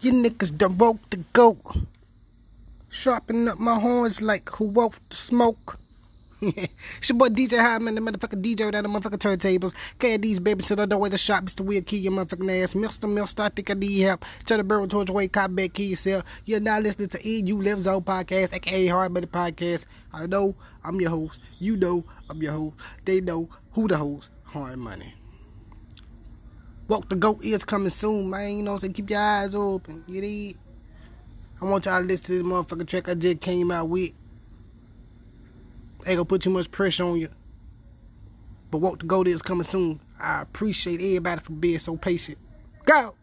You niggas done woke the goat. Sharpen up my horns like who woke the smoke. it's your boy DJ Hyman, the motherfucking DJ without the motherfucking turntables. KD's baby to the doorway the shop, Mr. Weird Key, your motherfucking ass. Mr. Mister, I think I need help. Turn the bird towards way, cop back, key yourself. You're not listening to E You Live Zone podcast, aka Hard Money Podcast. I know I'm your host. You know I'm your host. They know who the host. Hard Money. Walk the Goat is coming soon, man. You know what I'm saying? Keep your eyes open. You need. I want y'all to listen to this motherfucking track I just came out with. Ain't gonna put too much pressure on you. But Walk the Goat is coming soon. I appreciate everybody for being so patient. Go!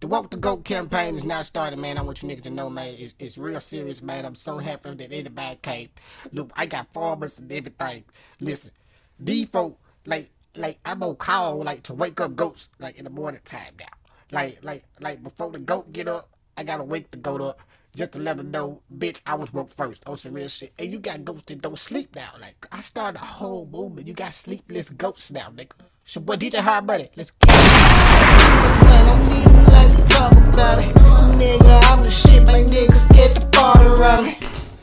The Walk the Goat campaign is now started, man. I want you niggas to know, man. It's, it's real serious, man. I'm so happy that anybody came. Look, I got farmers and everything. Listen, folk, like, like I'm on call, like to wake up goats, like in the morning time now. Like, like, like before the goat get up, I gotta wake the goat up just to let them know, bitch, I was woke first on some real shit. And you got goats that don't sleep now. Like, I started a whole movement. You got sleepless goats now, nigga. So, boy, DJ Hard Money, let's get it. Nigga, I'm the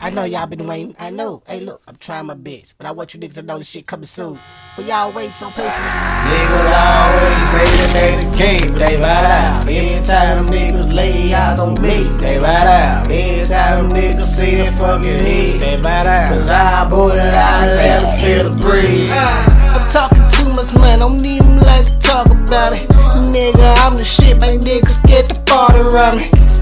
I know y'all been waiting. I know. Hey, look, I'm trying my best. But I want you niggas to know this shit coming soon. But y'all wait so patiently. Niggas always say that they the king, but they ride out. Every time them niggas lay eyes on me, they ride out. Every time them niggas see the fucking heat, they ride out. Cause I bought it out and let them feel the breeze. I'm talking too much, man, don't even like to talk about it. Nigga, I'm the shit, my niggas get the party around me.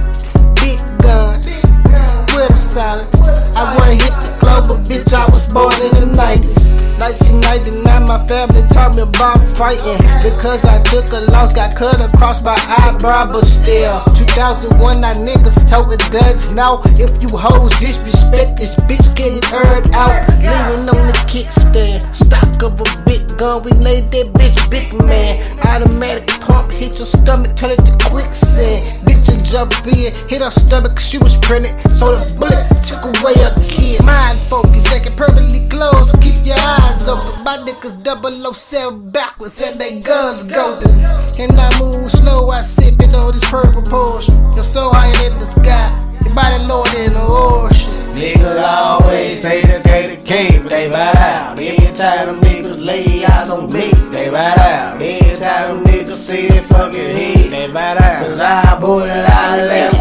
Silence. I wanna hit the globe, but bitch, I was born in the 90s. 1999, my family taught me about fighting. Because I took a loss, got cut across my eyebrow, but still. 2001, I niggas toting guns now. If you hoes disrespect this bitch, getting earned out. Leaning on the kickstand, stock of a big gun, we made that bitch big man. Automatic hit your stomach, turn it to quicksand. Bitch, you jump in, hit her stomach, she was pregnant. So the bullet took away her kid. Mind focus, second perfectly closed, so keep your eyes open. My niggas 007 backwards and they guns golden. And I move slow, I sip it on this purple portion. You're so high in the sky, your body lower than the ocean. Niggas always say that they the king, but they ride out. Every time them niggas lay eyes on me, they ride out. Every time them niggas see the fucking heat, they ride out. Cause I bought it out of them